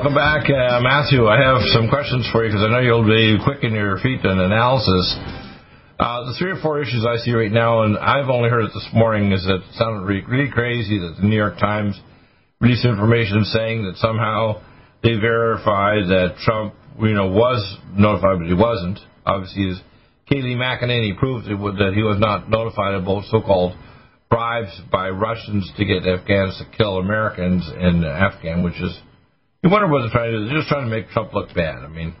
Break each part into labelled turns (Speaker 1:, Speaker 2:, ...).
Speaker 1: Welcome back, uh, Matthew. I have some questions for you because I know you'll be quick in your feet and analysis. Uh, the three or four issues I see right now, and I've only heard it this morning, is that it sounded really, really crazy that the New York Times released information saying that somehow they verified that Trump, you know, was notified, but he wasn't. Obviously, his Kayleigh McEnany proved that he was not notified of both so-called bribes by Russians to get Afghans to kill Americans in Afghan, which is you wonder what trying to do. They're just trying to make Trump look bad. I mean,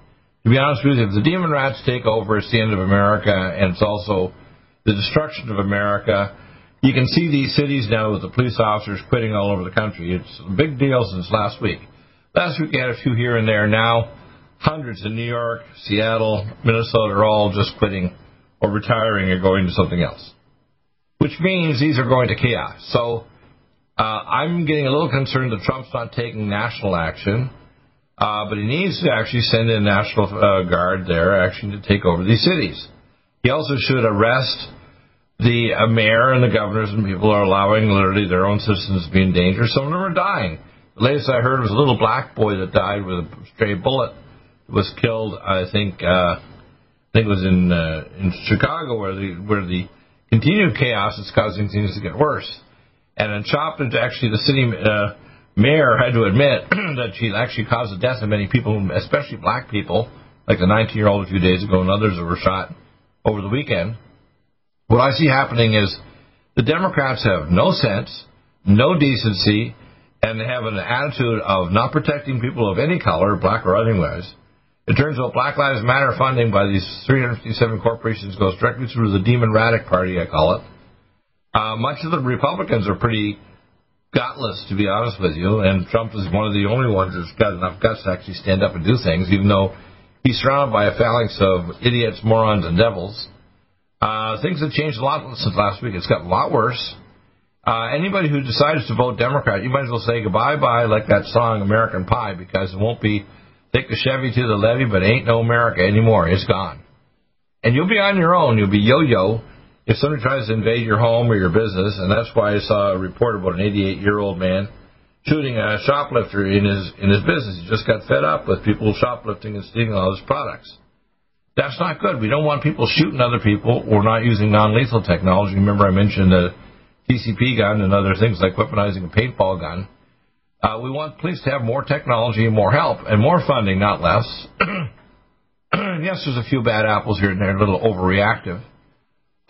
Speaker 1: to be honest with you, if the demon rats take over, it's the end of America, and it's also the destruction of America. You can see these cities now with the police officers quitting all over the country. It's a big deal since last week. Last week, you had a few here and there. Now, hundreds in New York, Seattle, Minnesota are all just quitting or retiring or going to something else, which means these are going to chaos. So uh, I'm getting a little concerned that Trump's not taking national action, uh, but he needs to actually send in National uh, Guard there actually to take over these cities. He also should arrest the uh, mayor and the governors and people are allowing literally their own citizens to be in danger. Some of them are dying. The latest I heard was a little black boy that died with a stray bullet. Was killed, I think. Uh, I think it was in uh, in Chicago where the where the continued chaos is causing things to get worse. And in Choplin, actually, the city uh, mayor had to admit that she actually caused the death of many people, especially black people, like the 19-year-old a few days ago, and others that were shot over the weekend. What I see happening is the Democrats have no sense, no decency, and they have an attitude of not protecting people of any color, black or otherwise. It turns out Black Lives Matter funding by these 357 corporations goes directly through the Demon Radic Party, I call it. Uh, much of the Republicans are pretty gutless, to be honest with you, and Trump is one of the only ones that's got enough guts to actually stand up and do things, even though he's surrounded by a phalanx of idiots, morons, and devils. Uh, things have changed a lot since last week. It's gotten a lot worse. Uh, anybody who decides to vote Democrat, you might as well say goodbye bye like that song American Pie because it won't be take the Chevy to the levee, but ain't no America anymore. It's gone. And you'll be on your own. You'll be yo-yo if somebody tries to invade your home or your business, and that's why I saw a report about an 88 year old man shooting a shoplifter in his in his business. He just got fed up with people shoplifting and stealing all his products. That's not good. We don't want people shooting other people or not using non-lethal technology. Remember, I mentioned the TCP gun and other things like weaponizing a paintball gun. Uh, we want police to have more technology and more help and more funding, not less. yes, there's a few bad apples here and there, a little overreactive.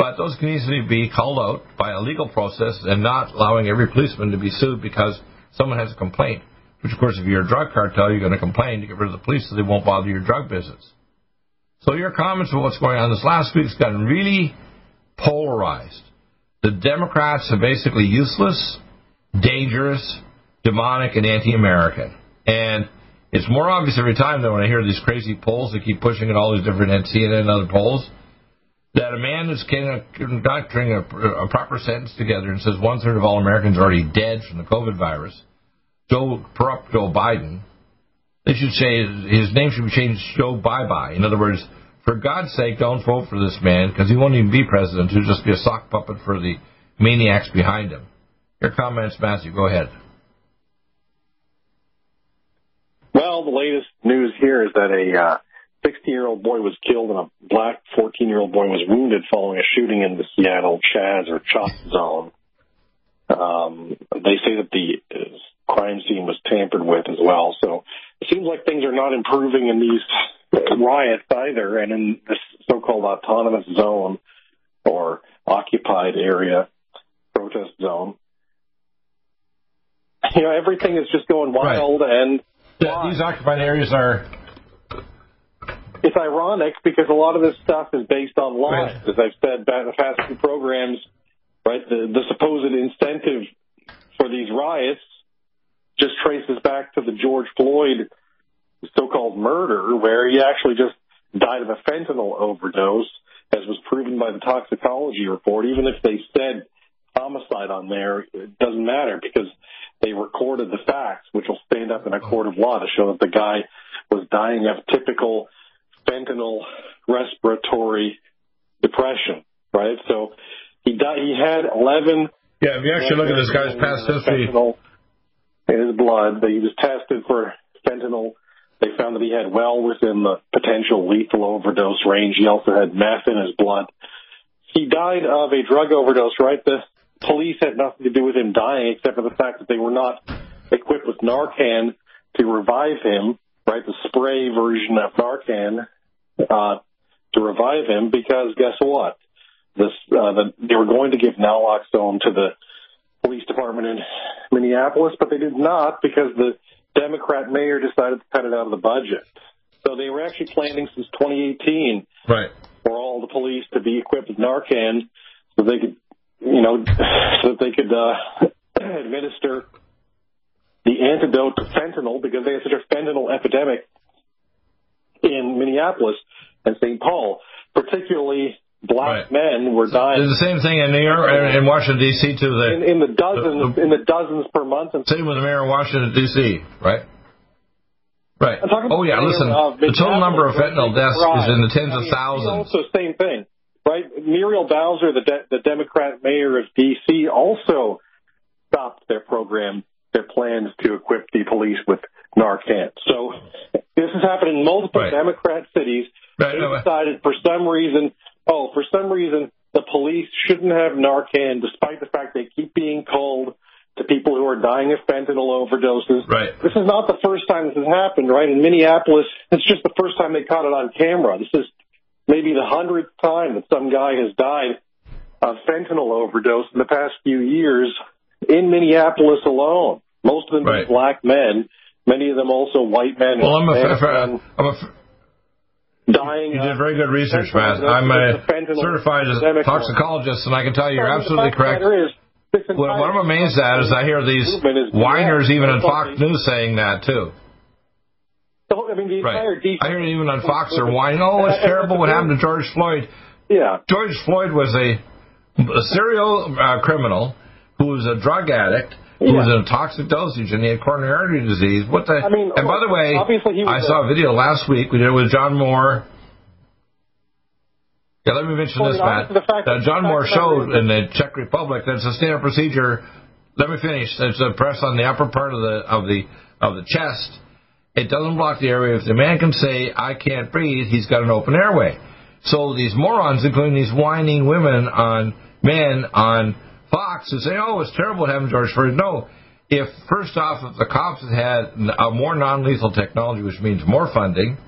Speaker 1: But those can easily be called out by a legal process and not allowing every policeman to be sued because someone has a complaint. Which, of course, if you're a drug cartel, you're going to complain to get rid of the police so they won't bother your drug business. So your comments on what's going on this last week's gotten really polarized. The Democrats are basically useless, dangerous, demonic, and anti-American. And it's more obvious every time that when I hear these crazy polls that keep pushing at all these different CNN and other polls, that a man is conducting a, a proper sentence together and says one third of all Americans are already dead from the COVID virus, Joe corrupt Joe Biden, they should say his name should be changed to Joe Bye Bye. In other words, for God's sake, don't vote for this man because he won't even be president. He'll just be a sock puppet for the maniacs behind him. Your comments, Matthew. Go ahead.
Speaker 2: Well, the latest news here is that a uh, 16 year old boy was killed and a black 14 year old boy was wounded following a shooting in the Seattle Chaz or CHOP zone. Um, they say that the uh, crime scene was tampered with as well. So it seems like things are not improving in these riots either, and in this so-called autonomous zone or occupied area protest zone. You know, everything is just going wild,
Speaker 1: right.
Speaker 2: and
Speaker 1: yeah, these occupied areas are
Speaker 2: it's ironic because a lot of this stuff is based on lies. Right. As I've said past few programs, right? The, the supposed incentive for these riots just traces back to the George Floyd so-called murder, where he actually just died of a fentanyl overdose, as was proven by the toxicology report. Even if they said homicide on there, it doesn't matter because they recorded the facts, which will stand up in a court of law to show that the guy was dying of typical fentanyl respiratory depression, right? So he died, he had 11.
Speaker 1: Yeah, if you actually look at this guy's past history.
Speaker 2: In his blood, he was tested for fentanyl. They found that he had well within the potential lethal overdose range. He also had meth in his blood. He died of a drug overdose, right? The police had nothing to do with him dying except for the fact that they were not equipped with Narcan to revive him, right? The spray version of Narcan uh, to revive him because guess what? This, uh, the, they were going to give naloxone to the police department in Minneapolis, but they did not because the Democrat mayor decided to cut it out of the budget. So they were actually planning since 2018
Speaker 1: right.
Speaker 2: for all the police to be equipped with Narcan so they could, you know, so that they could uh, administer the antidote to fentanyl because they had such a fentanyl epidemic in Minneapolis and St. Paul, particularly black right. men were dying.
Speaker 1: There's the same thing in New York and in Washington D.C. too. The,
Speaker 2: in, in the dozens, the, the, in the dozens per month. And
Speaker 1: same with the mayor of Washington D.C. Right. Right. Oh yeah. Listen, the total number of fentanyl deaths is in the tens I mean, of thousands.
Speaker 2: Also, same thing, right? Muriel Bowser, the de- the Democrat mayor of D.C., also stopped their program, their plans to equip the police with Narcan. So this has happened in multiple right. Democrat cities. Right. They decided for some reason oh, for some reason the police shouldn't have Narcan, despite the fact they keep being called to people who are dying of fentanyl overdoses.
Speaker 1: Right.
Speaker 2: This is not the first time this has happened, right? In Minneapolis, it's just the first time they caught it on camera. This is maybe the hundredth time that some guy has died of fentanyl overdose in the past few years in Minneapolis alone. Most of them right. black men, many of them also white men.
Speaker 1: Well, I'm a, I'm a
Speaker 2: dying.
Speaker 1: You did very good research, Matt. I'm a certified toxicologist, and I can tell you, you're absolutely correct. What, what I'm amazed at is I hear these whiners even on Fox News saying that too.
Speaker 2: I mean, the right.
Speaker 1: I hear even on Fox they're whining, "Oh, it's terrible what happened to George Floyd."
Speaker 2: Yeah,
Speaker 1: George Floyd was a, a serial uh, criminal who was a drug addict who yeah. was in a toxic dosage and he had coronary artery disease. What the?
Speaker 2: I mean,
Speaker 1: and by the way, I saw a video last week we did it with John Moore. Yeah, let me mention well, this, Matt. Uh, John Moore showed in the Czech Republic that it's a standard procedure. Let me finish. It's a press on the upper part of the of the of the chest. It doesn't block the airway. If the man can say, "I can't breathe," he's got an open airway. So these morons, including these whining women on men on Fox and say, oh, it's terrible having George Floyd. No. If, first off, if the cops had a more non lethal technology, which means more funding,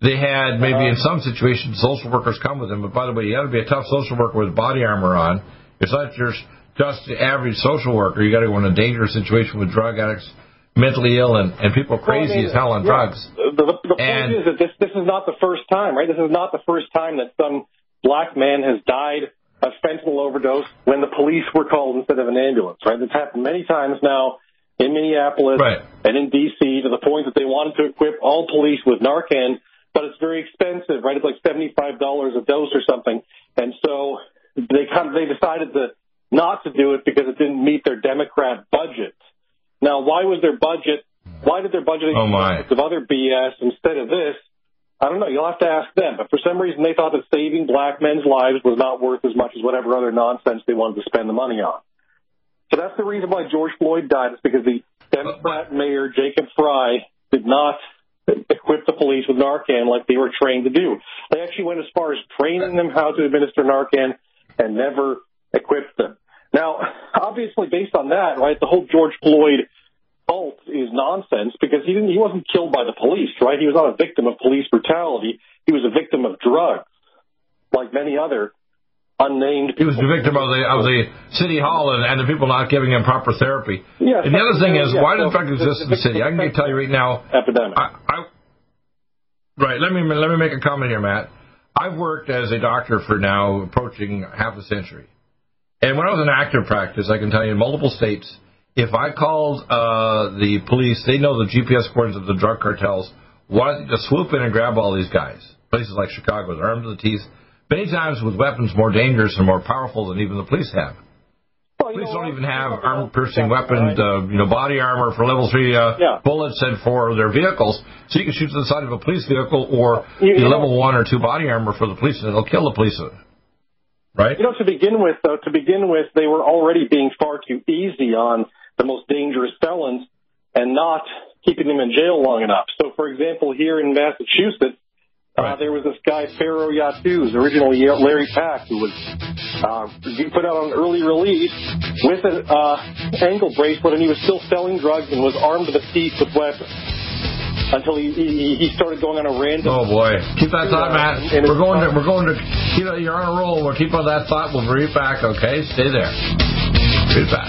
Speaker 1: they had maybe in uh-huh. some situations social workers come with them. But by the way, you got to be a tough social worker with body armor on. It's not just just the average social worker. You got to go in a dangerous situation with drug addicts, mentally ill, and, and people crazy well, I mean, as hell on
Speaker 2: yeah,
Speaker 1: drugs.
Speaker 2: The, the, the point is that this this is not the first time, right? This is not the first time that some black man has died a fentanyl overdose when the police were called instead of an ambulance, right? It's happened many times now in Minneapolis
Speaker 1: right.
Speaker 2: and in D.C. to the point that they wanted to equip all police with Narcan, but it's very expensive, right? It's like $75 a dose or something. And so they kind of, they decided to not to do it because it didn't meet their Democrat budget. Now, why was their budget, why did their budget
Speaker 1: oh my.
Speaker 2: of other BS instead of this? I don't know. You'll have to ask them. But for some reason, they thought that saving black men's lives was not worth as much as whatever other nonsense they wanted to spend the money on. So that's the reason why George Floyd died. Is because the Democrat mayor Jacob Frey did not equip the police with Narcan like they were trained to do. They actually went as far as training them how to administer Narcan and never equipped them. Now, obviously, based on that, right, the whole George Floyd is nonsense because he didn't he wasn't killed by the police, right? He was not a victim of police brutality. He was a victim of drugs, like many other unnamed. People.
Speaker 1: He was the victim of the of the city hall and, and the people not giving him proper therapy. Yeah. And the other thing is, yeah, why so did exist in the city? I can tell you right now.
Speaker 2: Epidemic. I, I,
Speaker 1: right. Let me let me make a comment here, Matt. I've worked as a doctor for now approaching half a century. And when I was in active practice, I can tell you in multiple states, if I called uh, the police, they know the GPS coordinates of the drug cartels, wanted to swoop in and grab all these guys. Places like Chicago, they're armed to the teeth, many times with weapons more dangerous and more powerful than even the police have.
Speaker 2: Well,
Speaker 1: Police don't even have armor-piercing
Speaker 2: Yeah,
Speaker 1: weapons, uh, you know, body armor for level three uh,
Speaker 2: Yeah.
Speaker 1: bullets and for their vehicles. So you can shoot to the side of a police vehicle or
Speaker 2: You-
Speaker 1: the
Speaker 2: you
Speaker 1: level
Speaker 2: know-
Speaker 1: one or two body armor for the police, and it'll kill the police. Right?
Speaker 2: You know, to begin with, though, to begin with, they were already being far too easy on the most dangerous felons and not keeping them in jail long enough. So, for example, here in Massachusetts, uh,
Speaker 1: Right.
Speaker 2: there was this guy, Pharaoh Yatuz, originally Larry Pack, who was uh, put out on early release with an uh, ankle bracelet, and he was still selling drugs and was armed to the teeth with weapons until he, he, he started going on a random
Speaker 1: Oh boy, keep that thought, Matt.
Speaker 2: And
Speaker 1: We're going to we're going to you know you're on a roll. We'll keep on that thought. We'll be right back. Okay, stay there. Be back.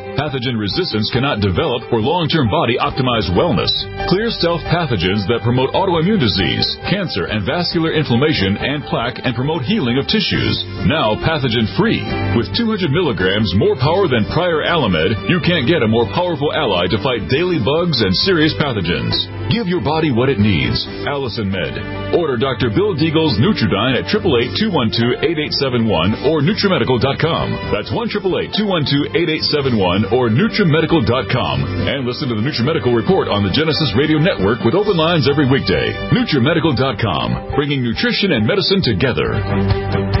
Speaker 3: Pathogen resistance cannot develop for long-term body optimized wellness. Clear stealth pathogens that promote autoimmune disease, cancer and vascular inflammation and plaque and promote healing of tissues. Now pathogen free. With 200 milligrams more power than prior Alamed, you can't get a more powerful ally to fight daily bugs and serious pathogens. Give your body what it needs. Allicin Med. Order Dr. Bill Deagle's Nutridyne at 888-212-8871 or NutriMedical.com. That's 1-888-212-8871 or NutriMedical.com. And listen to the NutriMedical Report on the Genesis Radio Network with open lines every weekday. NutriMedical.com. Bringing nutrition and medicine together.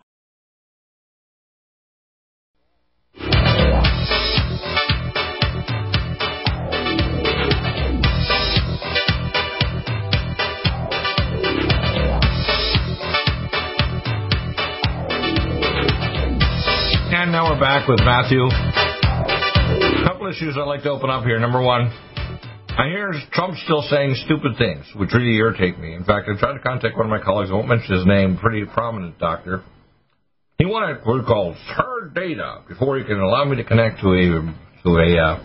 Speaker 1: And now we're back with Matthew. A couple issues I'd like to open up here. Number one, I hear Trump still saying stupid things, which really irritate me. In fact, I tried to contact one of my colleagues. I won't mention his name. Pretty prominent doctor. He wanted what we call hard data before he can allow me to connect to a to a uh,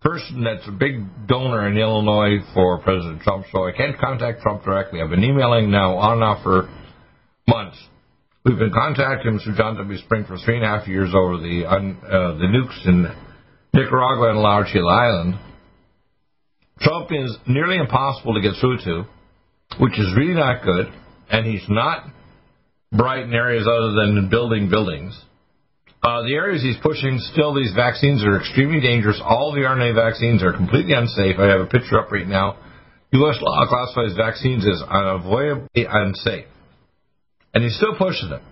Speaker 1: person that's a big donor in Illinois for President Trump. So I can't contact Trump directly. I've been emailing now on and off for months. We've been contacting Mr. John W. Spring for three and a half years over the uh, the nukes in Nicaragua, and Laurentian Island. Trump is nearly impossible to get through to, which is really not good, and he's not bright in areas other than building buildings. Uh, the areas he's pushing, still, these vaccines are extremely dangerous. All the RNA vaccines are completely unsafe. I have a picture up right now. U.S. law classifies vaccines as unavoidably unsafe. And he's still pushing them.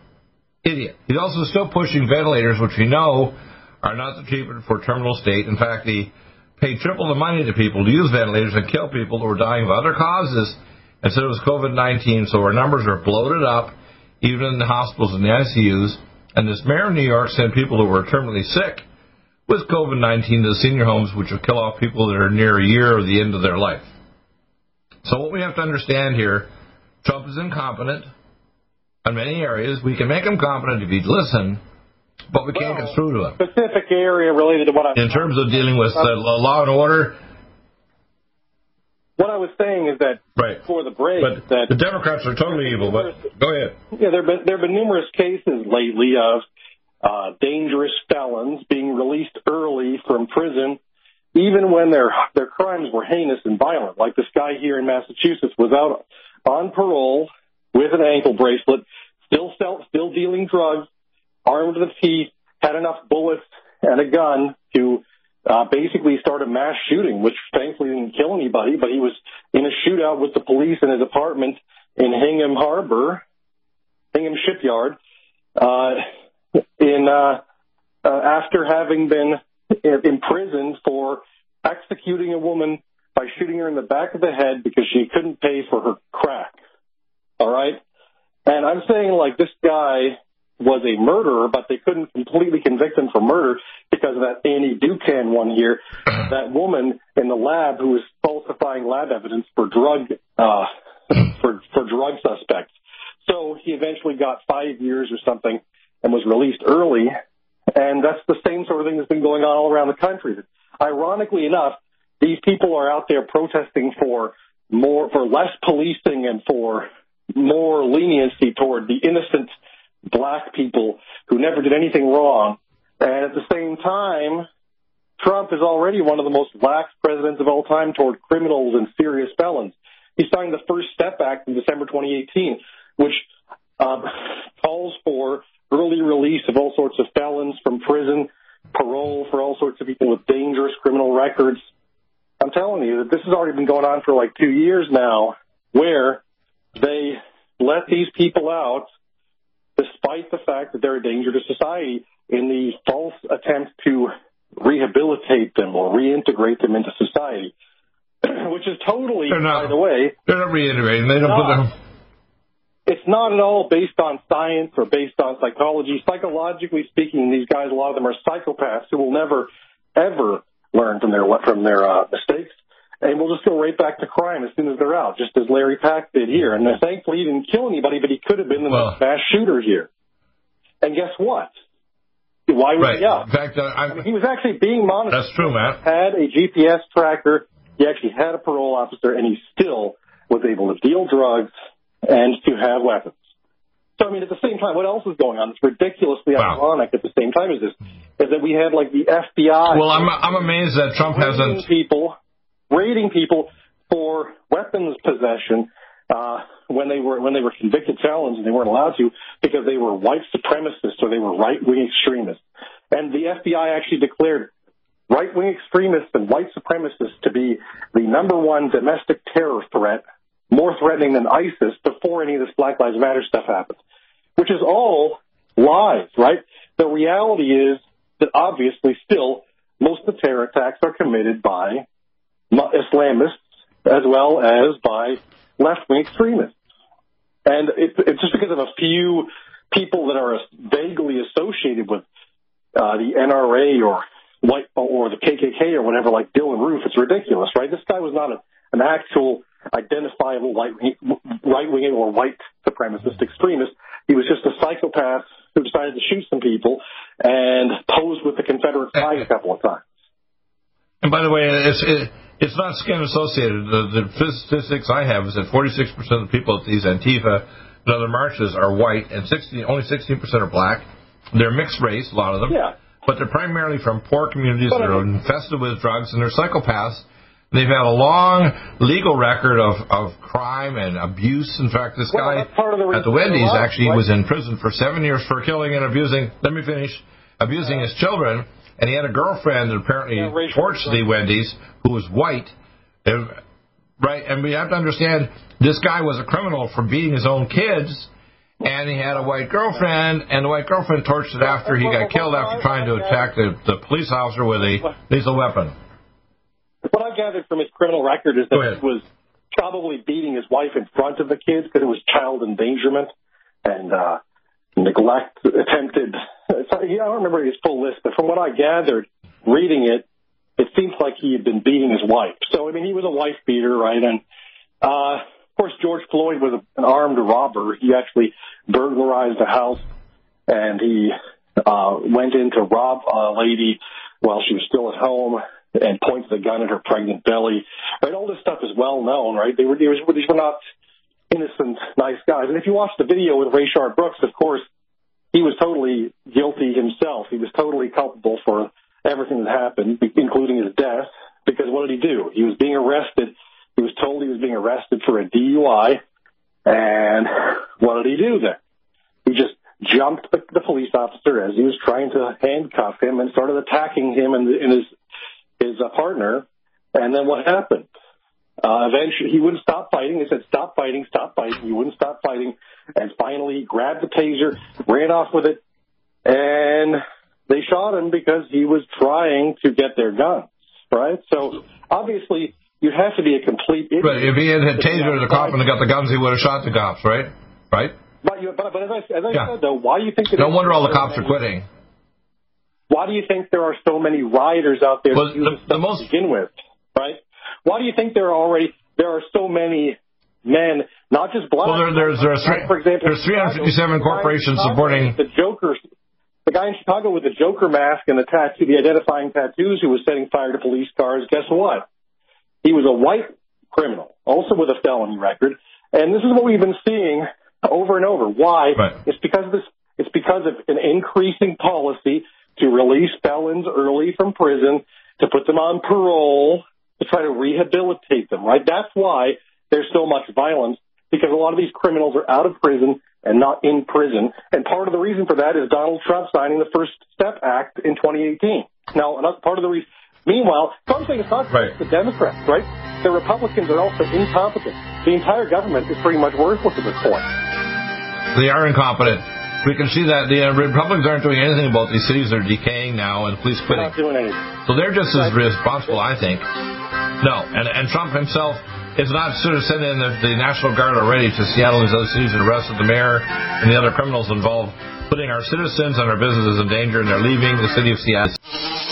Speaker 1: Idiot. He's also still pushing ventilators, which we know are not the treatment for terminal state. In fact, he paid triple the money to people to use ventilators and kill people who were dying of other causes instead of COVID-19. So our numbers are bloated up, even in the hospitals and the ICUs. And this mayor of New York sent people who were terminally sick with COVID 19 to the senior homes, which will kill off people that are near a year or the end of their life. So, what we have to understand here Trump is incompetent in many areas. We can make them competent if he'd listen, but we can't
Speaker 2: Well,
Speaker 1: get through to him.
Speaker 2: Specific area related to what I'm
Speaker 1: In terms of dealing with uh, law and order,
Speaker 2: what I was saying is that
Speaker 1: right.
Speaker 2: for the break
Speaker 1: But
Speaker 2: that
Speaker 1: the Democrats are totally evil, but go ahead.
Speaker 2: Yeah, there have been there have been numerous cases lately of uh, dangerous felons being released early from prison, even when their their crimes were heinous and violent. Like this guy here in Massachusetts was out on parole with an ankle bracelet, still sell, still dealing drugs, armed to the teeth, had enough bullets and a gun to uh, basically start a mass shooting, which thankfully didn't kill anybody, but he was in a shootout with the police in his apartment in Hingham Harbor, Hingham Shipyard, uh, in uh, uh, after having been imprisoned for executing a woman by shooting her in the back of the head because she couldn't pay for her crack. All right, and I'm saying like this guy was a murderer, but they couldn't completely convict him for murder because of that Annie Dookhan one here, that woman in the lab who was falsifying lab evidence for drug uh, for for drug suspects. So he eventually got five years or something and was released early. And that's the same sort of thing that's been going on all around the country. Ironically enough, these people are out there protesting for more for less policing and for more leniency toward the innocent black people who never did anything wrong. And at the same time, Trump is already one of the most lax presidents of all time toward criminals and serious felons. He signed the First Step Act in December 2018, which um, calls for early release of all sorts of felons from prison, parole for all sorts of people with dangerous criminal records. I'm telling you that this has already been going on for like two years now, where they let these people out despite the fact that they're a danger to society in the false attempt to rehabilitate them or reintegrate them into society, which is totally,
Speaker 1: not-
Speaker 2: by the way,
Speaker 1: They're not reiterating. They don't put them.
Speaker 2: it's not at all based on science or based on psychology. Psychologically speaking, these guys, a lot of them are psychopaths who will never, ever learn from their from their uh, mistakes, and we'll just go right back to crime as soon as they're out, just as Larry Pack did here. And thankfully, he didn't kill anybody, but he could have been the
Speaker 1: Well-
Speaker 2: mass shooter here. And guess what? Why was
Speaker 1: Right.
Speaker 2: he out?
Speaker 1: In fact, uh,
Speaker 2: I mean, he was actually being monitored.
Speaker 1: that's true, Matt.
Speaker 2: Had a GPS tracker. He actually had a parole officer, and he still was able to deal drugs and to have weapons. So, I mean, at the same time, what else is going on? It's ridiculously
Speaker 1: Wow.
Speaker 2: ironic at the same time as this, is that we had like the FBI
Speaker 1: Well, I'm I'm amazed that Trump hasn't.
Speaker 2: people, raiding people for weapons possession uh, when they were when they were convicted felons and they weren't allowed to because they were white supremacists or they were right wing extremists. And the FBI actually declared right wing extremists and white supremacists to be the number one domestic terror threat, more threatening than ISIS before any of this Black Lives Matter stuff happened, which is all lies, right? The reality is that obviously still most of the terror attacks are committed by Islamists as well as by left wing extremists. And it, it's just because of a few people that are vaguely associated with uh, the NRA or white or the KKK or whatever, like Dylann Roof. It's ridiculous, right? This guy was not a, an actual identifiable right wing or white supremacist extremist. He was just a psychopath who decided to shoot some people and posed with the Confederate flag a couple of times.
Speaker 1: And by the way, it's it, it's not skin associated. The, the statistics I have is that 46% of the people at these Antifa and other marches are white, and 60, only 16% are black. They're mixed race, a lot of them.
Speaker 2: Yeah.
Speaker 1: but they're primarily from poor communities that are infested with drugs and they're psychopaths. They've had a long legal record of, of crime and abuse. In fact, this
Speaker 2: Well,
Speaker 1: guy
Speaker 2: that's part of the
Speaker 1: at the Wendy's actually
Speaker 2: right?
Speaker 1: was in prison for seven years for killing and abusing. Let me finish. Abusing his children, and he had a girlfriend that apparently
Speaker 2: Yeah,
Speaker 1: torched the Wendy's, who was white. Uh, Right, and we have to understand this guy was a criminal for beating his own kids, and he had a white girlfriend, and the white girlfriend torched it after he got killed after trying to attack the, the police officer with a lethal weapon.
Speaker 2: What I gathered from his criminal record is that he was probably beating his wife in front of the kids because it was child endangerment and uh, neglect, attempted. So, yeah, I don't remember his full list, but from what I gathered, reading it, it seems like he had been beating his wife. So I mean, he was a wife beater, right? And uh, of course, George Floyd was an armed robber. He actually burglarized a house and he uh, went in to rob a lady while she was still at home and pointed the gun at her pregnant belly. Right, all this stuff is well known, right? They were, these were not innocent, nice guys. And if you watch the video with Rayshard Brooks, of course, he was totally guilty himself. He was totally culpable for everything that happened, including his death. Because what did he do? He was being arrested. He was told he was being arrested for a DUI. And what did he do then? He just jumped the, the police officer as he was trying to handcuff him and started attacking him and, and his his uh, partner. And then what happened? Uh, eventually, he wouldn't stop fighting. He said, "Stop fighting, stop fighting." He wouldn't stop fighting, and finally he grabbed the taser, ran off with it, and they shot him because he was trying to get their guns. Right. So obviously, you have to be a complete idiot.
Speaker 1: But if he had had tasered the cop and got the guns, he would have shot the cops, right? Right?
Speaker 2: But, you, but, but as I, as I
Speaker 1: Yeah.
Speaker 2: said, though, why do you think?
Speaker 1: No wonder all the cops are quitting.
Speaker 2: Why do you think there are so many rioters out there
Speaker 1: Well, the- the most-
Speaker 2: to begin with? Right? Why do you think there are already there are so many men, not just black?
Speaker 1: Well, there- there's- there's three-
Speaker 2: like, for example,
Speaker 1: there's 357
Speaker 2: Chicago,
Speaker 1: corporations
Speaker 2: Chicago,
Speaker 1: supporting-
Speaker 2: the Joker. The guy in Chicago with the Joker mask and the tattoo, the identifying tattoos, who was setting fire to police cars. Guess what? He was a white criminal, also with a felony record. And this is what we've been seeing over and over. Why?
Speaker 1: Right.
Speaker 2: It's because of this. It's because of an increasing policy to release felons early from prison, to put them on parole, to try to rehabilitate them. Right. That's why there's so much violence because a lot of these criminals are out of prison and not in prison. And part of the reason for that is Donald Trump signing the First Step Act in 2018. Now, another part of the reason. Meanwhile, I'm saying it's not
Speaker 1: Right.
Speaker 2: the Democrats, right? The Republicans are also incompetent. The entire government is pretty much worthless at this point.
Speaker 1: They are incompetent. We can see that the uh, Republicans aren't doing anything about these cities that are decaying now and police
Speaker 2: They're
Speaker 1: quitting.
Speaker 2: not doing anything.
Speaker 1: So they're just as responsible, I think. No, and and Trump himself is not sort of sending the, the National Guard already to Seattle and these other cities and arrested the mayor and the other criminals involved, putting our citizens and our businesses in danger, and they're leaving the city of Seattle.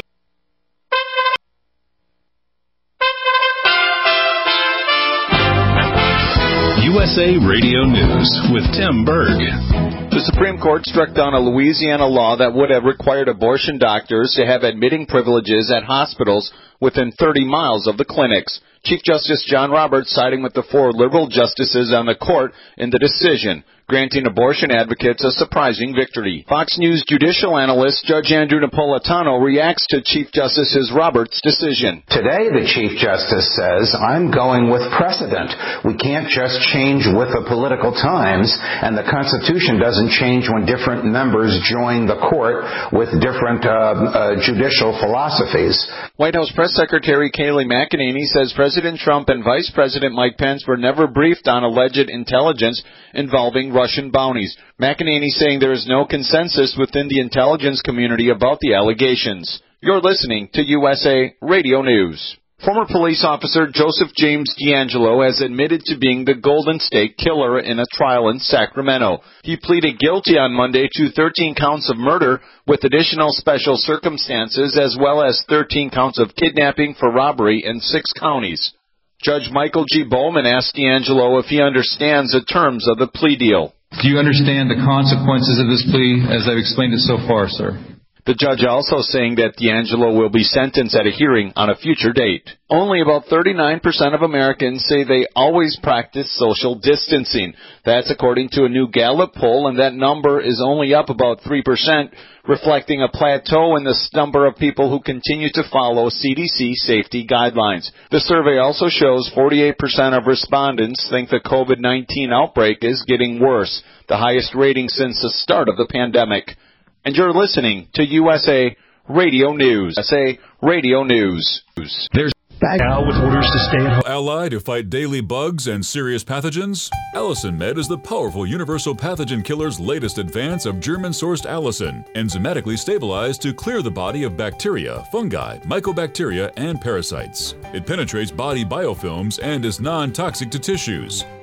Speaker 3: USA Radio News with Tim Berg.
Speaker 4: The Supreme Court struck down a Louisiana law that would have required abortion doctors to have admitting privileges at hospitals within 30 miles of the clinics. Chief Justice John Roberts siding with the four liberal justices on the court in the decision granting abortion advocates a surprising victory. Fox News judicial analyst Judge Andrew Napolitano reacts to Chief Justice Roberts' decision.
Speaker 5: Today, the Chief Justice says, I'm going with precedent. We can't just change with the political times, and the Constitution doesn't change when different members join the court with different uh, uh, judicial philosophies.
Speaker 4: White House Press Secretary Kayleigh McEnany says President Trump and Vice President Mike Pence were never briefed on alleged intelligence involving Russian bounties. McEnany saying there is no consensus within the intelligence community about the allegations. You're listening to USA Radio News. Former police officer Joseph James DeAngelo has admitted to being the Golden State Killer in a trial in Sacramento. He pleaded guilty on Monday to 13 counts of murder with additional special circumstances as well as 13 counts of kidnapping for robbery in six counties. Judge Michael G. Bowman asked DeAngelo if he understands the terms of the plea deal.
Speaker 6: Do you understand the consequences of this plea as I've explained it so far, sir?
Speaker 4: The judge also saying that DeAngelo will be sentenced at a hearing on a future date. Only about 39% of Americans say they always practice social distancing. That's according to a new Gallup poll, and that number is only up about 3%, reflecting a plateau in the number of people who continue to follow CDC safety guidelines. The survey also shows 48% of respondents think the COVID-19 outbreak is getting worse, the highest rating since the start of the pandemic and you're listening to USA Radio News. USA Radio News.
Speaker 7: There's now with orders to stay at home.
Speaker 3: Ally to fight daily bugs and serious pathogens? Allicin Med is the powerful universal pathogen killer's latest advance of German-sourced allicin, enzymatically stabilized to clear the body of bacteria, fungi, mycobacteria, and parasites. It penetrates body biofilms and is non-toxic to tissues.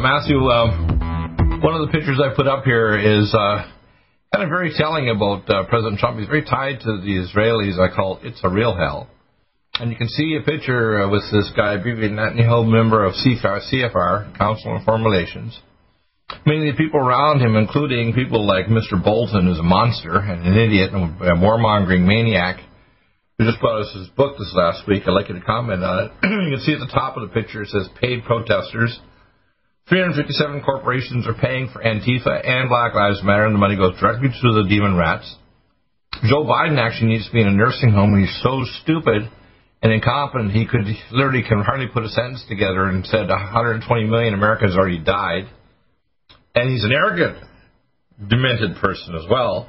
Speaker 1: Matthew, one of the pictures I put up here is uh, kind of very telling about uh, President Trump. He's very tied to the Israelis. I call it It's a Real Hell. And you can see a picture uh, with this guy, Bibi Netanyahu, member of CFR, CFR, Council on Foreign Relations. Many of the people around him, including people like Mr. Bolton, who's a monster and an idiot and a warmongering maniac, who just brought us his book this last week. I'd like you to comment on it. you can see at the top of the picture it says paid protesters. 357 corporations are paying for Antifa and Black Lives Matter, and the money goes directly to the demon rats. Joe Biden actually needs to be in a nursing home. He's so stupid and incompetent, he could literally can hardly put a sentence together and said 120 million Americans already died. And he's an arrogant, demented person as well.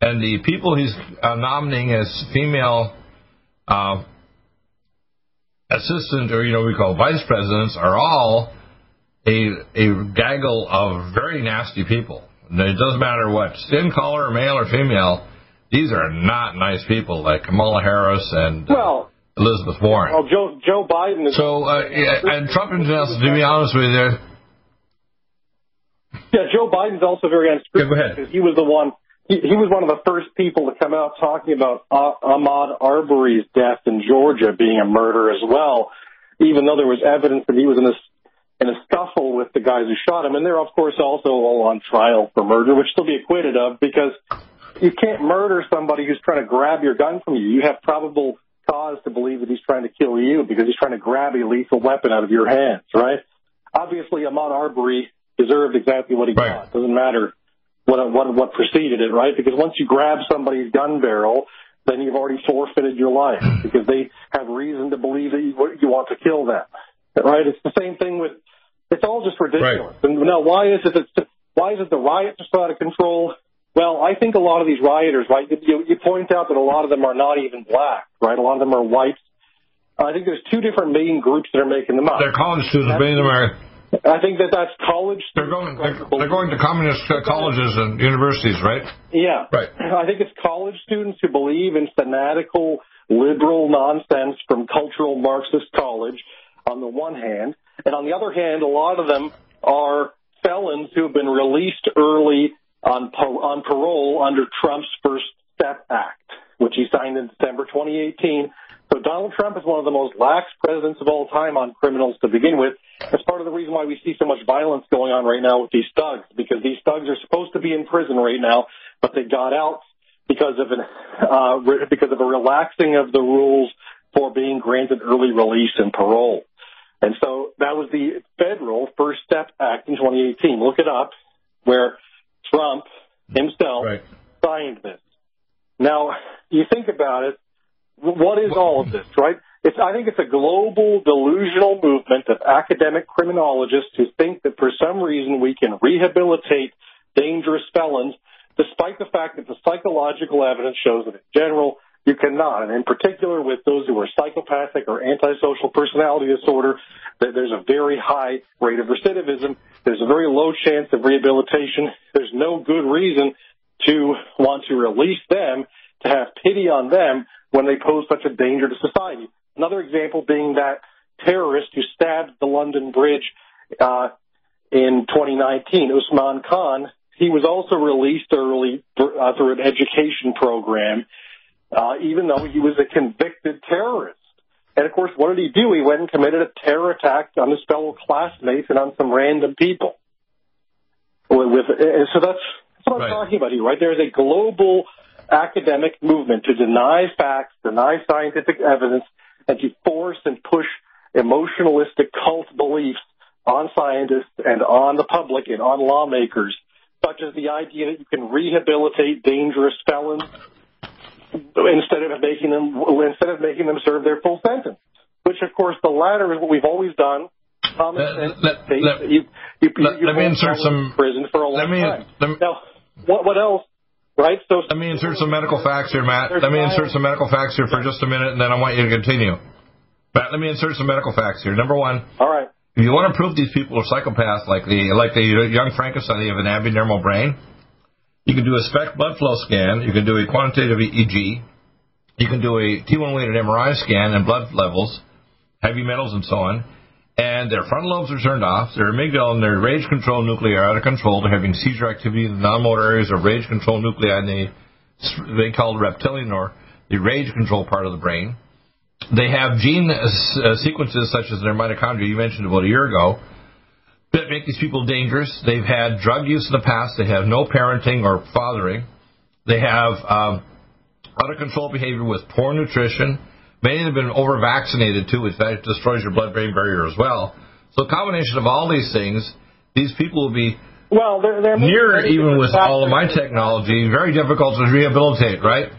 Speaker 1: And the people he's uh, nominating as female uh, assistant or, you know, we call vice presidents are all a, a gaggle of very nasty people. It doesn't matter what skin color, male or female. These are not nice people like Kamala Harris and uh, well, Elizabeth Warren.
Speaker 2: Well, Joe Joe Biden is
Speaker 1: so uh, yeah, and Trump and to be honest with you.
Speaker 2: Yeah, Joe Biden's also very unscrupulous
Speaker 1: yeah,
Speaker 2: because he was the one. He, he was one of the first people to come out talking about uh, Ahmaud Arbery's death in Georgia being a murder as well, even though there was evidence that he was in a in a scuffle with the guys who shot him. And they're, of course, also all on trial for murder, which they'll be acquitted of because you can't murder somebody who's trying to grab your gun from you. You have probable cause to believe that he's trying to kill you because he's trying to grab a lethal weapon out of your hands, right? Obviously, Ahmaud Arbery deserved exactly what he
Speaker 1: right.
Speaker 2: got. It doesn't matter what, what, what preceded it, right? Because once you grab somebody's gun barrel, then you've already forfeited your life because they have reason to believe that you, you want to kill them. Right? It's the same thing with. It's all just ridiculous.
Speaker 1: Right.
Speaker 2: And now, why is it that why is it the riots are so out of control? Well, I think a lot of these rioters, right? You, you point out that a lot of them are not even black, right? A lot of them are white. I think there's two different main groups that are making them up.
Speaker 1: They're college students, of them are.
Speaker 2: I think that that's college.
Speaker 1: They're going. They're, they're going to communist uh, colleges and universities, right?
Speaker 2: Yeah.
Speaker 1: Right.
Speaker 2: I think it's college students who believe in fanatical liberal nonsense from cultural Marxist college on the one hand, and on the other hand, a lot of them are felons who have been released early on on parole under Trump's First Step Act, which he signed in December 2018. So Donald Trump is one of the most lax presidents of all time on criminals to begin with. That's part of the reason why we see so much violence going on right now with these thugs, because these thugs are supposed to be in prison right now, but they got out because of an uh, because of a relaxing of the rules for being granted early release and parole. And so that was the federal First Step Act in 2018. Look it up, where Trump himself
Speaker 1: Right.
Speaker 2: signed this. Now, you think about it, what is all of this, right? It's, I think it's a global delusional movement of academic criminologists who think that for some reason we can rehabilitate dangerous felons, despite the fact that the psychological evidence shows that in general you cannot. And in particular with those who are psychopathic or antisocial personality disorder, there's a very high rate of recidivism. There's a very low chance of rehabilitation. There's no good reason to want to release them, to have pity on them when they pose such a danger to society. Another example being that terrorist who stabbed the London Bridge uh, in 2019, Usman Khan. He was also released early uh, through an education program, uh, even though he was a convicted terrorist. And of course, what did he do? He went and committed a terror attack on his fellow classmates and on some random people. With, and so that's, that's what
Speaker 1: Right.
Speaker 2: I'm talking about here, right? There's a global academic movement to deny facts, deny scientific evidence, and to force and push emotionalistic cult beliefs on scientists and on the public and on lawmakers, such as the idea that you can rehabilitate dangerous felons instead of making them instead of making them serve their full sentence. Which, of course, the latter is what we've always done. Common
Speaker 1: Let-
Speaker 2: sense
Speaker 1: let-
Speaker 2: dictates
Speaker 1: let-
Speaker 2: that you, you,
Speaker 1: let-
Speaker 2: you
Speaker 1: let me insert some-
Speaker 2: prison for a long
Speaker 1: let me-
Speaker 2: time.
Speaker 1: let me-
Speaker 2: now, what, what else? Right? So
Speaker 1: Let me insert some medical facts here, Matt. Let me insert some medical facts here for just a minute, and then I want you to continue. Matt, let me insert some medical facts here. Number one,
Speaker 2: All right.
Speaker 1: if you want to prove these people are psychopaths, like the like the young Frankenstein, they have an abnormal brain. You can do a SPECT blood flow scan. You can do a quantitative EEG. You can do a T1 weighted MRI scan and blood levels, heavy metals, and so on. And their frontal lobes are turned off. Their amygdala and their rage control nuclei are out of control. They're having seizure activity in the non-motor areas of rage control nuclei and they they call reptilian or the rage control part of the brain. They have gene uh, uh, sequences such as their mitochondria you mentioned about a year ago that make these people dangerous. They've had drug use in the past. They have no parenting or fathering. They have um, out of control behavior with poor nutrition. Many have been over vaccinated too, which that destroys your blood brain barrier as well. So a combination of all these things, these people will be
Speaker 2: Well, they're, they're
Speaker 1: near even with all of my technology, very difficult to rehabilitate, right?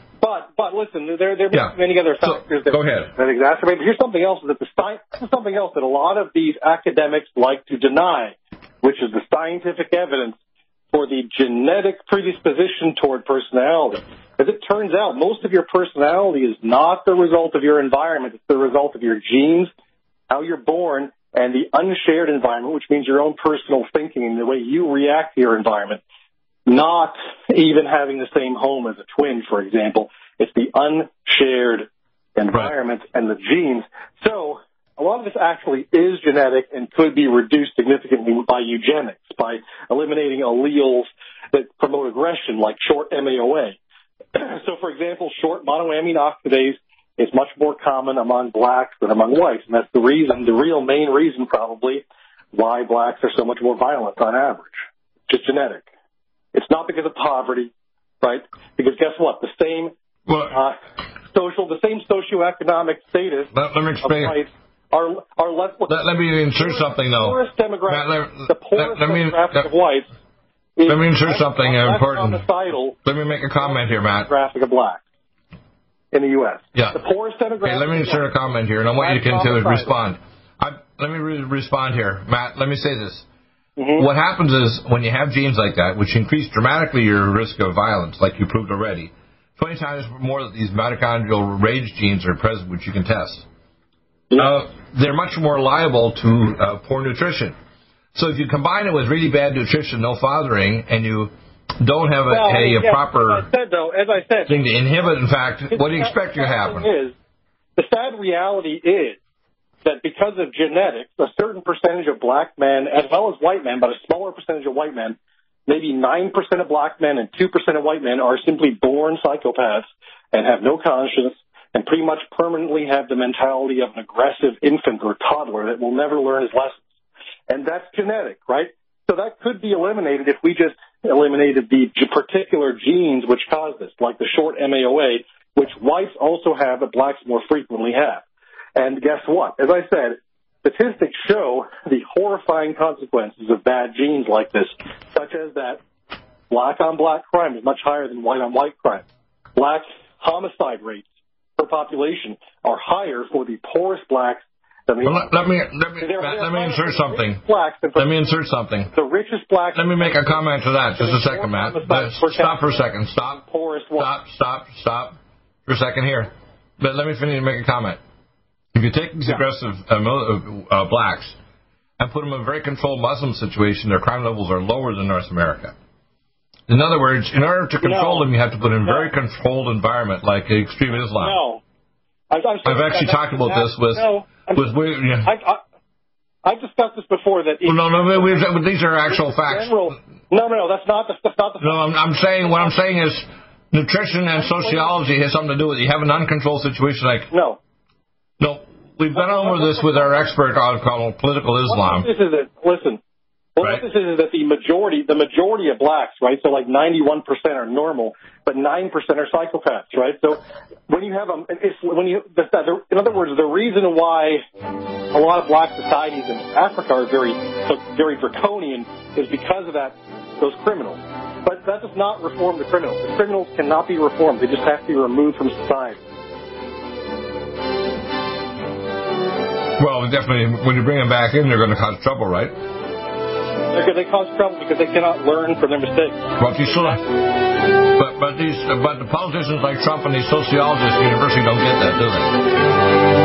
Speaker 2: But listen, there there
Speaker 1: Yeah.
Speaker 2: are many other
Speaker 1: So,
Speaker 2: factors that,
Speaker 1: go ahead.
Speaker 2: that exacerbate. But here's something else that the sci- this is something else that a lot of these academics like to deny, which is the scientific evidence for the genetic predisposition toward personality. As it turns out, most of your personality is not the result of your environment; it's the result of your genes, how you're born, and the unshared environment, which means your own personal thinking and the way you react to your environment not even having the same home as a twin, for example. It's the unshared environment and the genes. So a lot of this actually is genetic and could be reduced significantly by eugenics, by eliminating alleles that promote aggression, like short MAOA. so, for example, short monoamine oxidase is much more common among blacks than among whites, and that's the reason, the real main reason probably, why blacks are so much more violent on average. Just genetic. It's not because of poverty, right? Because guess what? The same
Speaker 1: Well,
Speaker 2: uh, social, the same socioeconomic status
Speaker 1: let, let me
Speaker 2: of
Speaker 1: explain.
Speaker 2: are are less.
Speaker 1: Let, let me insert something though.
Speaker 2: poorest demographic,
Speaker 1: let-
Speaker 2: the poorest
Speaker 1: let- me-
Speaker 2: demographic
Speaker 1: let-
Speaker 2: of whites.
Speaker 1: Let me insert something important. Let me make a comment here, Matt.
Speaker 2: demographic of blacks. in the U.S.
Speaker 1: Yeah.
Speaker 2: The poorest demographic.
Speaker 1: Hey, let me insert a comment here, and I want you to continue to respond. I, let me re- respond here, Matt. Let me say this.
Speaker 2: Mm-hmm.
Speaker 1: What happens is when you have genes like that, which increase dramatically your risk of violence, like you proved already, 20 times more that these mitochondrial rage genes are present, which you can test. Uh, they're much more liable to uh, poor nutrition. So if you combine it with really bad nutrition, no fathering, and you don't have a,
Speaker 2: Well,
Speaker 1: a, a
Speaker 2: yeah,
Speaker 1: proper
Speaker 2: As I said, though, as I said,
Speaker 1: thing to inhibit, in fact, what do you expect to happen?
Speaker 2: Is, the sad reality is that because of genetics, a certain percentage of black men, as well as white men, but a smaller percentage of white men, maybe 9% of black men and 2% of white men are simply born psychopaths and have no conscience and pretty much permanently have the mentality of an aggressive infant or toddler that will never learn his lessons. And that's genetic, right? So that could be eliminated if we just eliminated the particular genes which cause this, like the short MAOA, which whites also have but blacks more frequently have. And guess what? As I said, statistics show the horrifying consequences of bad genes like this, such as that black on black crime is much higher than white on white crime. Black homicide rates per population are higher for the poorest blacks than the
Speaker 1: Well, let, let me let me
Speaker 2: They're- they're
Speaker 1: let me insert something.
Speaker 2: blacks
Speaker 1: Let me insert something.
Speaker 2: the richest blacks.
Speaker 1: Let me make a comment to that. Just a second, Matt.
Speaker 2: Per
Speaker 1: Stop for a second. Stop.
Speaker 2: Poorest.
Speaker 1: Stop. Stop. Stop. For a second here. But let me finish and make a comment. If you take these aggressive uh, uh, blacks and put them in a very controlled Muslim situation, their crime levels are lower than North America. In other words, in order to control
Speaker 2: No.
Speaker 1: them, you have to put in a
Speaker 2: No.
Speaker 1: very controlled environment like extreme Islam.
Speaker 2: No. I, I'm
Speaker 1: I've actually talked about this with
Speaker 2: no, I'm-
Speaker 1: with we- yeah.
Speaker 2: I, I, I've discussed this before. That
Speaker 1: Well, no, no, we, these are actual facts.
Speaker 2: General, no, no, no, that's not the that's not the.
Speaker 1: No, I'm, I'm saying what I'm saying is nutrition and sociology has something to do with it. You have an uncontrolled situation like
Speaker 2: No.
Speaker 1: No. We've been over this with our expert on called political Islam.
Speaker 2: This is that listen. Well,
Speaker 1: Right.
Speaker 2: what this is is that the majority, the majority of blacks, right? So like 91% are normal, but 9% are psychopaths, right? So when you have them, it's when you, the, the, in other words, the reason why a lot of black societies in Africa are very, so very draconian is because of that, those criminals. But that does not reform the criminals. The criminals cannot be reformed. They just have to be removed from society.
Speaker 1: Well, definitely, when you bring them back in, they're going to cause trouble, right?
Speaker 2: They're, they cause trouble because they cannot learn from their mistakes.
Speaker 1: But you still, but but these but the politicians like Trump and these sociologists at university don't get that, do they?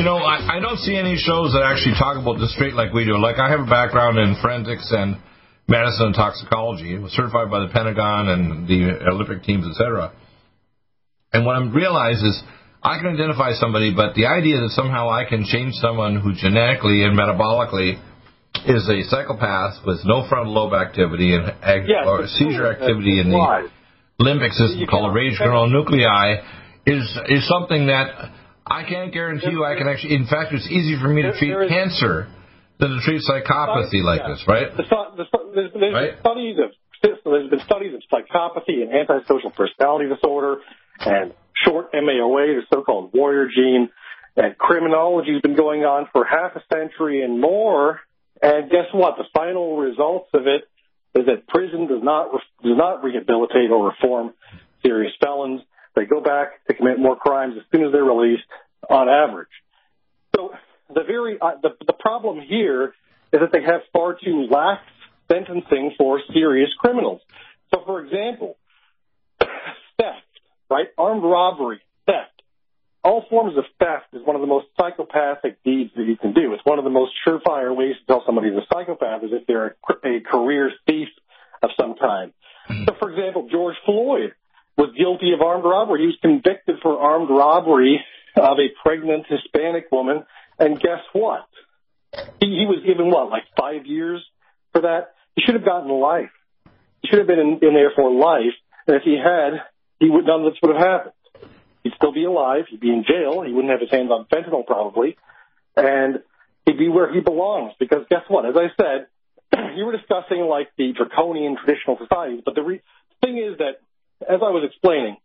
Speaker 1: You know, I, I don't see any shows that actually talk about this straight like we do. Like, I have a background in forensics and medicine and toxicology. It was certified by the Pentagon and the Olympic teams, etc. And what I'm realize is I can identify somebody, but the idea that somehow I can change someone who genetically and metabolically is a psychopath with no frontal lobe activity and ag-
Speaker 2: Yes,
Speaker 1: or seizure activity in the limbic system
Speaker 2: You
Speaker 1: called a
Speaker 2: can't-
Speaker 1: nuclei is is something that I can't guarantee you I can actually. In fact, it's easier for me to treat
Speaker 2: there is-
Speaker 1: cancer than to treat psychopathy like
Speaker 2: Yeah.
Speaker 1: this, right?
Speaker 2: The, the, there's, there's
Speaker 1: Right.
Speaker 2: been studies of there's been studies of psychopathy and antisocial personality disorder and short MAOA, the so-called warrior gene, and criminology has been going on for half a century and more. And guess what? The final results of it is that prison does not re- does not rehabilitate or reform serious felons. They go back to commit more crimes as soon as they're released, on average. So the very uh, the the problem here is that they have far too lax sentencing for serious criminals. So, for example, theft, right? Armed robbery, theft. All forms of theft is one of the most psychopathic deeds that you can do. It's one of the most surefire ways to tell somebody's a psychopath is if they're a, a career thief of some kind. So, for example, George Floyd was guilty of armed robbery. He was convicted for armed robbery of a pregnant Hispanic woman, and guess what? He, he was given what, like five years for that? He should have gotten life. He should have been in, in there for life, and if he had, he would none of this would have happened. He'd still be alive. He'd be in jail. He wouldn't have his hands on fentanyl probably, and he'd be where he belongs. Because guess what? As I said, you were discussing like the draconian traditional societies, but the re- thing is that, as I was explaining,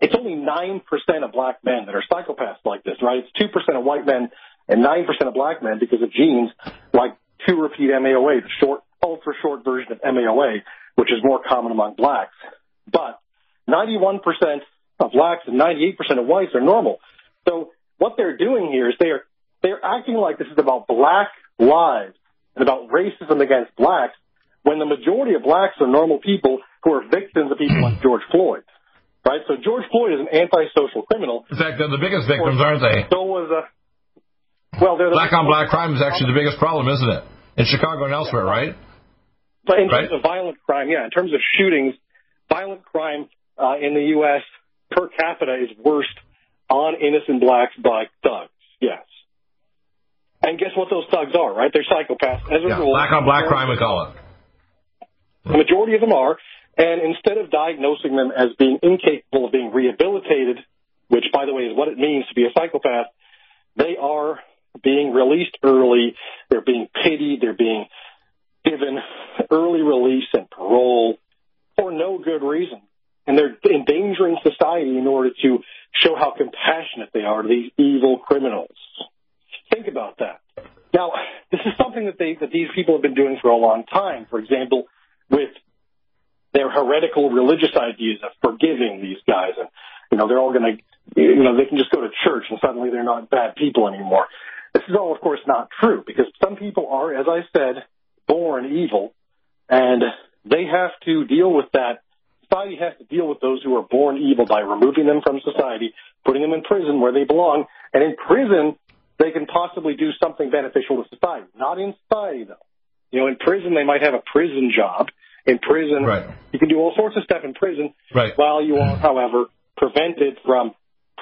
Speaker 2: it's only 9% of black men that are psychopaths like this, right? It's 2% of white men and 9% of black men because of genes like two repeat MAOA, the short, ultra short version of MAOA, which is more common among blacks. But 91% of blacks and 98% of whites are normal. So what they're doing here is they are, they're acting like this is about black lives and about racism against blacks when the majority of blacks are normal people who are victims of people like George Floyd. Right? So George Floyd is an antisocial criminal.
Speaker 1: In fact, they're the biggest victims, aren't they?
Speaker 2: So was a well, they're the
Speaker 1: Black on black crime is actually the biggest problem, isn't it? In Chicago and elsewhere, right?
Speaker 2: But in
Speaker 1: Right.
Speaker 2: terms of violent crime, yeah, in terms of shootings, violent crime uh, in the U.S. per capita is worst on innocent blacks by thugs. Yes. And guess what those thugs are, right? They're psychopaths. As a
Speaker 1: Yeah,
Speaker 2: rule,
Speaker 1: black on black crime, we call it.
Speaker 2: The majority of them are. And instead of diagnosing them as being incapable of being rehabilitated, which, by the way, is what it means to be a psychopath, they are being released early. They're being pitied. They're being given early release and parole for no good reason. And they're endangering society in order to show how compassionate they are to these evil criminals. Think about that. Now, this is something that they that these people have been doing for a long time. For example, with their heretical religious ideas of forgiving these guys, and you know they're all going to, you know, they can just go to church and suddenly they're not bad people anymore. This is all, of course, not true because some people are, as I said, born evil, and they have to deal with that. Society has to deal with those who are born evil by removing them from society, putting them in prison where they belong, and in prison they can possibly do something beneficial to society. Not in society, though. You know, in prison they might have a prison job. In prison,
Speaker 1: right.
Speaker 2: you can do all sorts of stuff in prison,
Speaker 1: right.
Speaker 2: while you are, however, prevented from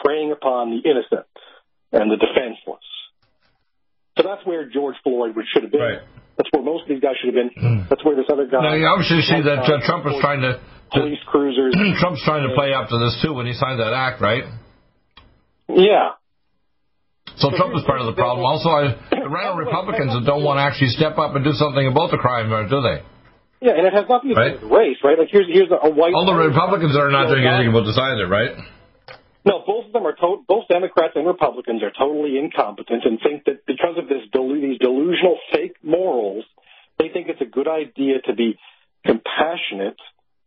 Speaker 2: preying upon the innocent and the defenseless. So that's where George Floyd should have been.
Speaker 1: Right.
Speaker 2: That's where most of these guys should have been. That's where this other guy.
Speaker 1: Now, you obviously see that uh, Trump was trying to.
Speaker 2: Police cruisers.
Speaker 1: Trump's trying to play up to this too when he signed that act, right?
Speaker 2: Yeah.
Speaker 1: So Trump is part of the problem. Also, I, the RINO Republicans that don't want to actually step up and do something about the crime, uh, do they?
Speaker 2: Yeah, and it has nothing to do
Speaker 1: Right.
Speaker 2: with race, right? Like here's here's a, a white.
Speaker 1: All the Republicans are not doing anything about this either, right?
Speaker 2: No, both of them are to- both Democrats and Republicans are totally incompetent and think that because of this delu- these delusional fake morals, they think it's a good idea to be compassionate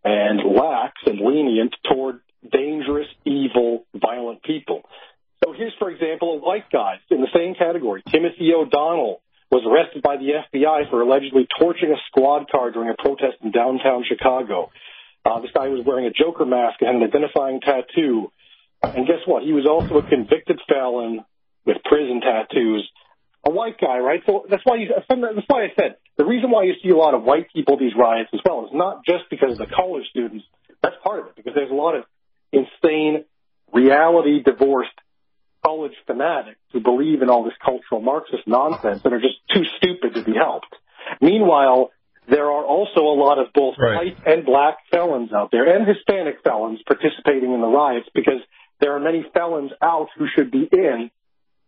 Speaker 2: and lax and lenient toward dangerous, evil, violent people. Here's, for example, a white guy in the same category, Timothy O'Donnell, was arrested by the FBI for allegedly torching a squad car during a protest in downtown Chicago. Uh, this guy was wearing a Joker mask and had an identifying tattoo. And guess what? He was also a convicted felon with prison tattoos. A white guy, right? So that's why you, that's why I said the reason why you see a lot of white people these riots as well is not just because of the college students. That's part of it because there's a lot of insane, reality divorced college fanatics who believe in all this cultural Marxist nonsense and are just too stupid to be helped. Meanwhile, there are also a lot of both
Speaker 1: Right.
Speaker 2: white and black felons out there and Hispanic felons participating in the riots because there are many felons out who should be in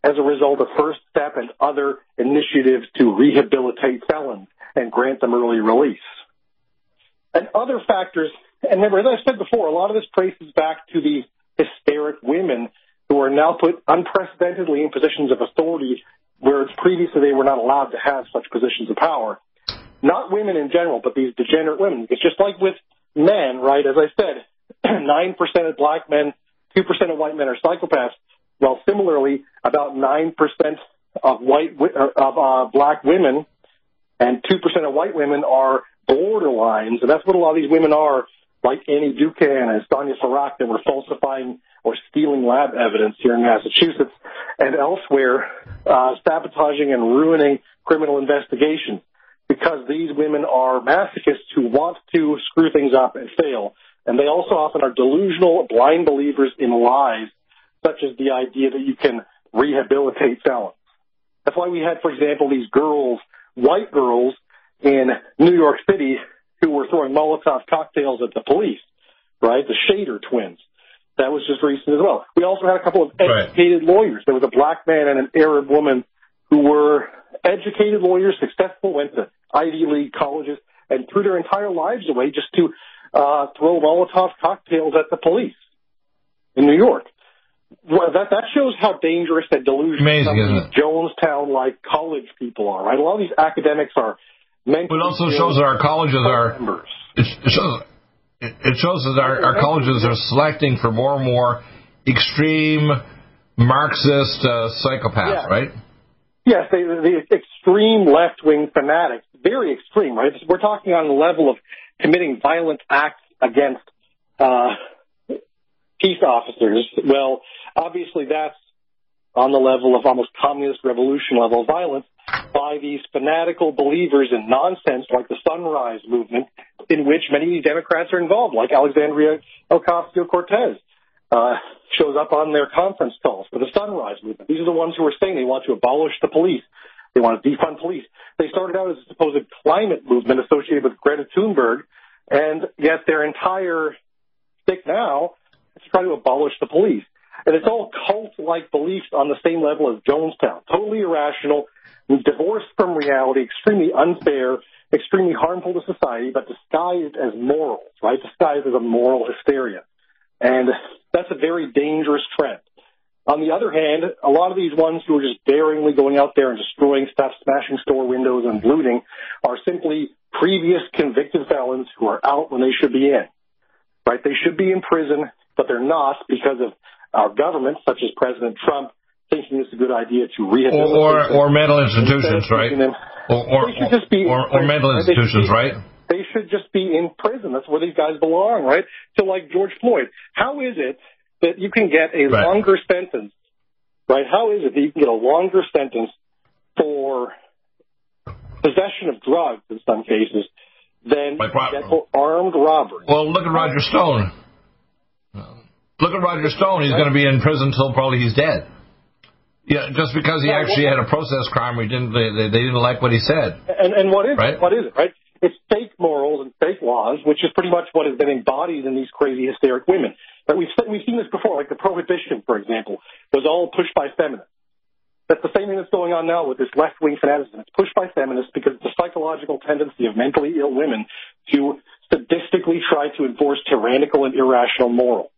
Speaker 2: as a result of First Step and other initiatives to rehabilitate felons and grant them early release. And other factors, and remember, as I said before, a lot of this traces back to the hysteric women who are now put unprecedentedly in positions of authority where previously they were not allowed to have such positions of power. Not women in general, but these degenerate women. It's just like with men, right? As I said, 9% of black men, 2% of white men are psychopaths. Well, similarly, about 9% of white, uh, of uh, black women and 2% of white women are borderlines, and that's what a lot of these women are, like Annie Dookhan and Sonja Farak that were falsifying or stealing lab evidence here in Massachusetts and elsewhere, uh, sabotaging and ruining criminal investigations because these women are masochists who want to screw things up and fail. And they also often are delusional, blind believers in lies, such as the idea that you can rehabilitate felons. That's why we had, for example, these girls, white girls in New York City who were throwing Molotov cocktails at the police, right? The Shader twins. That was just recent as well. We also had a couple of
Speaker 1: Right.
Speaker 2: educated lawyers. There was a black man and an Arab woman who were educated lawyers, successful, went to Ivy League colleges, and threw their entire lives away just to uh, throw Molotov cocktails at the police in New York. Well, that that shows how dangerous and delusional
Speaker 1: Amazing,
Speaker 2: of these Jonestown like college people are. Right? A lot of these academics are mentally
Speaker 1: It also shows that our colleges are.
Speaker 2: members.
Speaker 1: It shows. It shows that our, our colleges are selecting for more and more extreme Marxist uh, psychopaths,
Speaker 2: Yeah.
Speaker 1: right?
Speaker 2: Yes, they, the extreme left-wing fanatics, very extreme, right? We're talking on the level of committing violent acts against uh, peace officers. Well, obviously that's on the level of almost communist revolution level violence by these fanatical believers in nonsense like the Sunrise Movement, in which many Democrats are involved, like Alexandria Ocasio-Cortez. Uh, shows up on their conference calls for the Sunrise Movement. These are the ones who are saying they want to abolish the police. They want to defund police. They started out as a supposed climate movement associated with Greta Thunberg, and yet their entire stick now is to try to abolish the police. And it's all cult-like beliefs on the same level as Jonestown. Totally irrational, divorced from reality, extremely unfair, extremely harmful to society, but disguised as morals, right? Disguised as a moral hysteria. And that's a very dangerous trend. On the other hand, a lot of these ones who are just daringly going out there and destroying stuff, smashing store windows and looting are simply previous convicted felons who are out when they should be in. Right? They should be in prison, but they're not because of our government, such as President Trump, thinking it's a good idea to rehabilitate
Speaker 1: or or, or mental institutions, right?
Speaker 2: Them,
Speaker 1: or or,
Speaker 2: they be
Speaker 1: or, or mental institutions,
Speaker 2: be,
Speaker 1: right?
Speaker 2: They should just be in prison. That's where these guys belong, right? So, like George Floyd, how is it that you can get a
Speaker 1: right.
Speaker 2: longer sentence, right? How is it that you can get a longer sentence for possession of drugs in some cases than for armed robbery?
Speaker 1: Well, look at Roger Stone. Look at Roger Stone. He's right. going to be in prison until probably he's dead. Yeah, just because he yeah, actually well, had a process crime, we didn't they, they, they, didn't like what he said.
Speaker 2: And and what is
Speaker 1: right?
Speaker 2: it? What is it? Right? It's fake morals and fake laws, which is pretty much what has been embodied in these crazy hysteric women. But we've we've seen this before, like the prohibition, for example, was all pushed by feminists. That's the same thing that's going on now with this left wing fanaticism. It's pushed by feminists because it's the psychological tendency of mentally ill women to sadistically try to enforce tyrannical and irrational morals.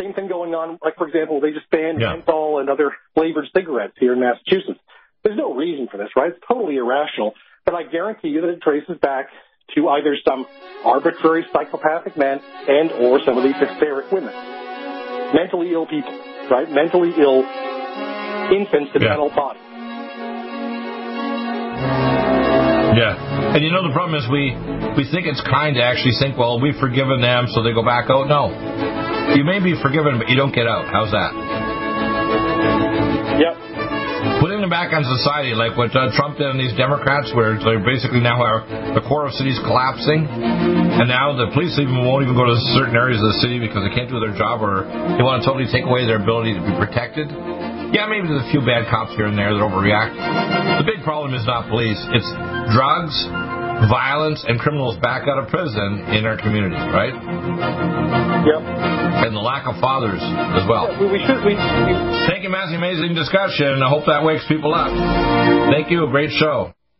Speaker 2: Same thing going on, like for example, they just banned yeah. menthol and other flavored cigarettes here in Massachusetts. There's no reason for this, right? It's totally irrational. But I guarantee you that it traces back to either some arbitrary psychopathic men and or some of these hysteric women. Mentally ill people, right? Mentally ill infants in
Speaker 1: yeah.
Speaker 2: adult bodies.
Speaker 1: Yeah. And you know the problem is we we think it's kind to actually think, well, we've forgiven them, so they go back out. No. You may be forgiven, but you don't get out. How's that?
Speaker 2: Yep.
Speaker 1: Putting them back on society, like what uh, Trump did and these Democrats, where they basically now are the core of cities collapsing, and now the police even won't even go to certain areas of the city because they can't do their job, or they want to totally take away their ability to be protected. Yeah, maybe there's a few bad cops here and there that overreact. The big problem is not police; it's drugs, violence and criminals back out of prison in our community, right?
Speaker 2: Yep.
Speaker 1: And the lack of fathers as well.
Speaker 2: Yeah, we should. We, we...
Speaker 1: Thank you, Matthew. Amazing discussion. I hope that wakes people up. Thank you. A great show.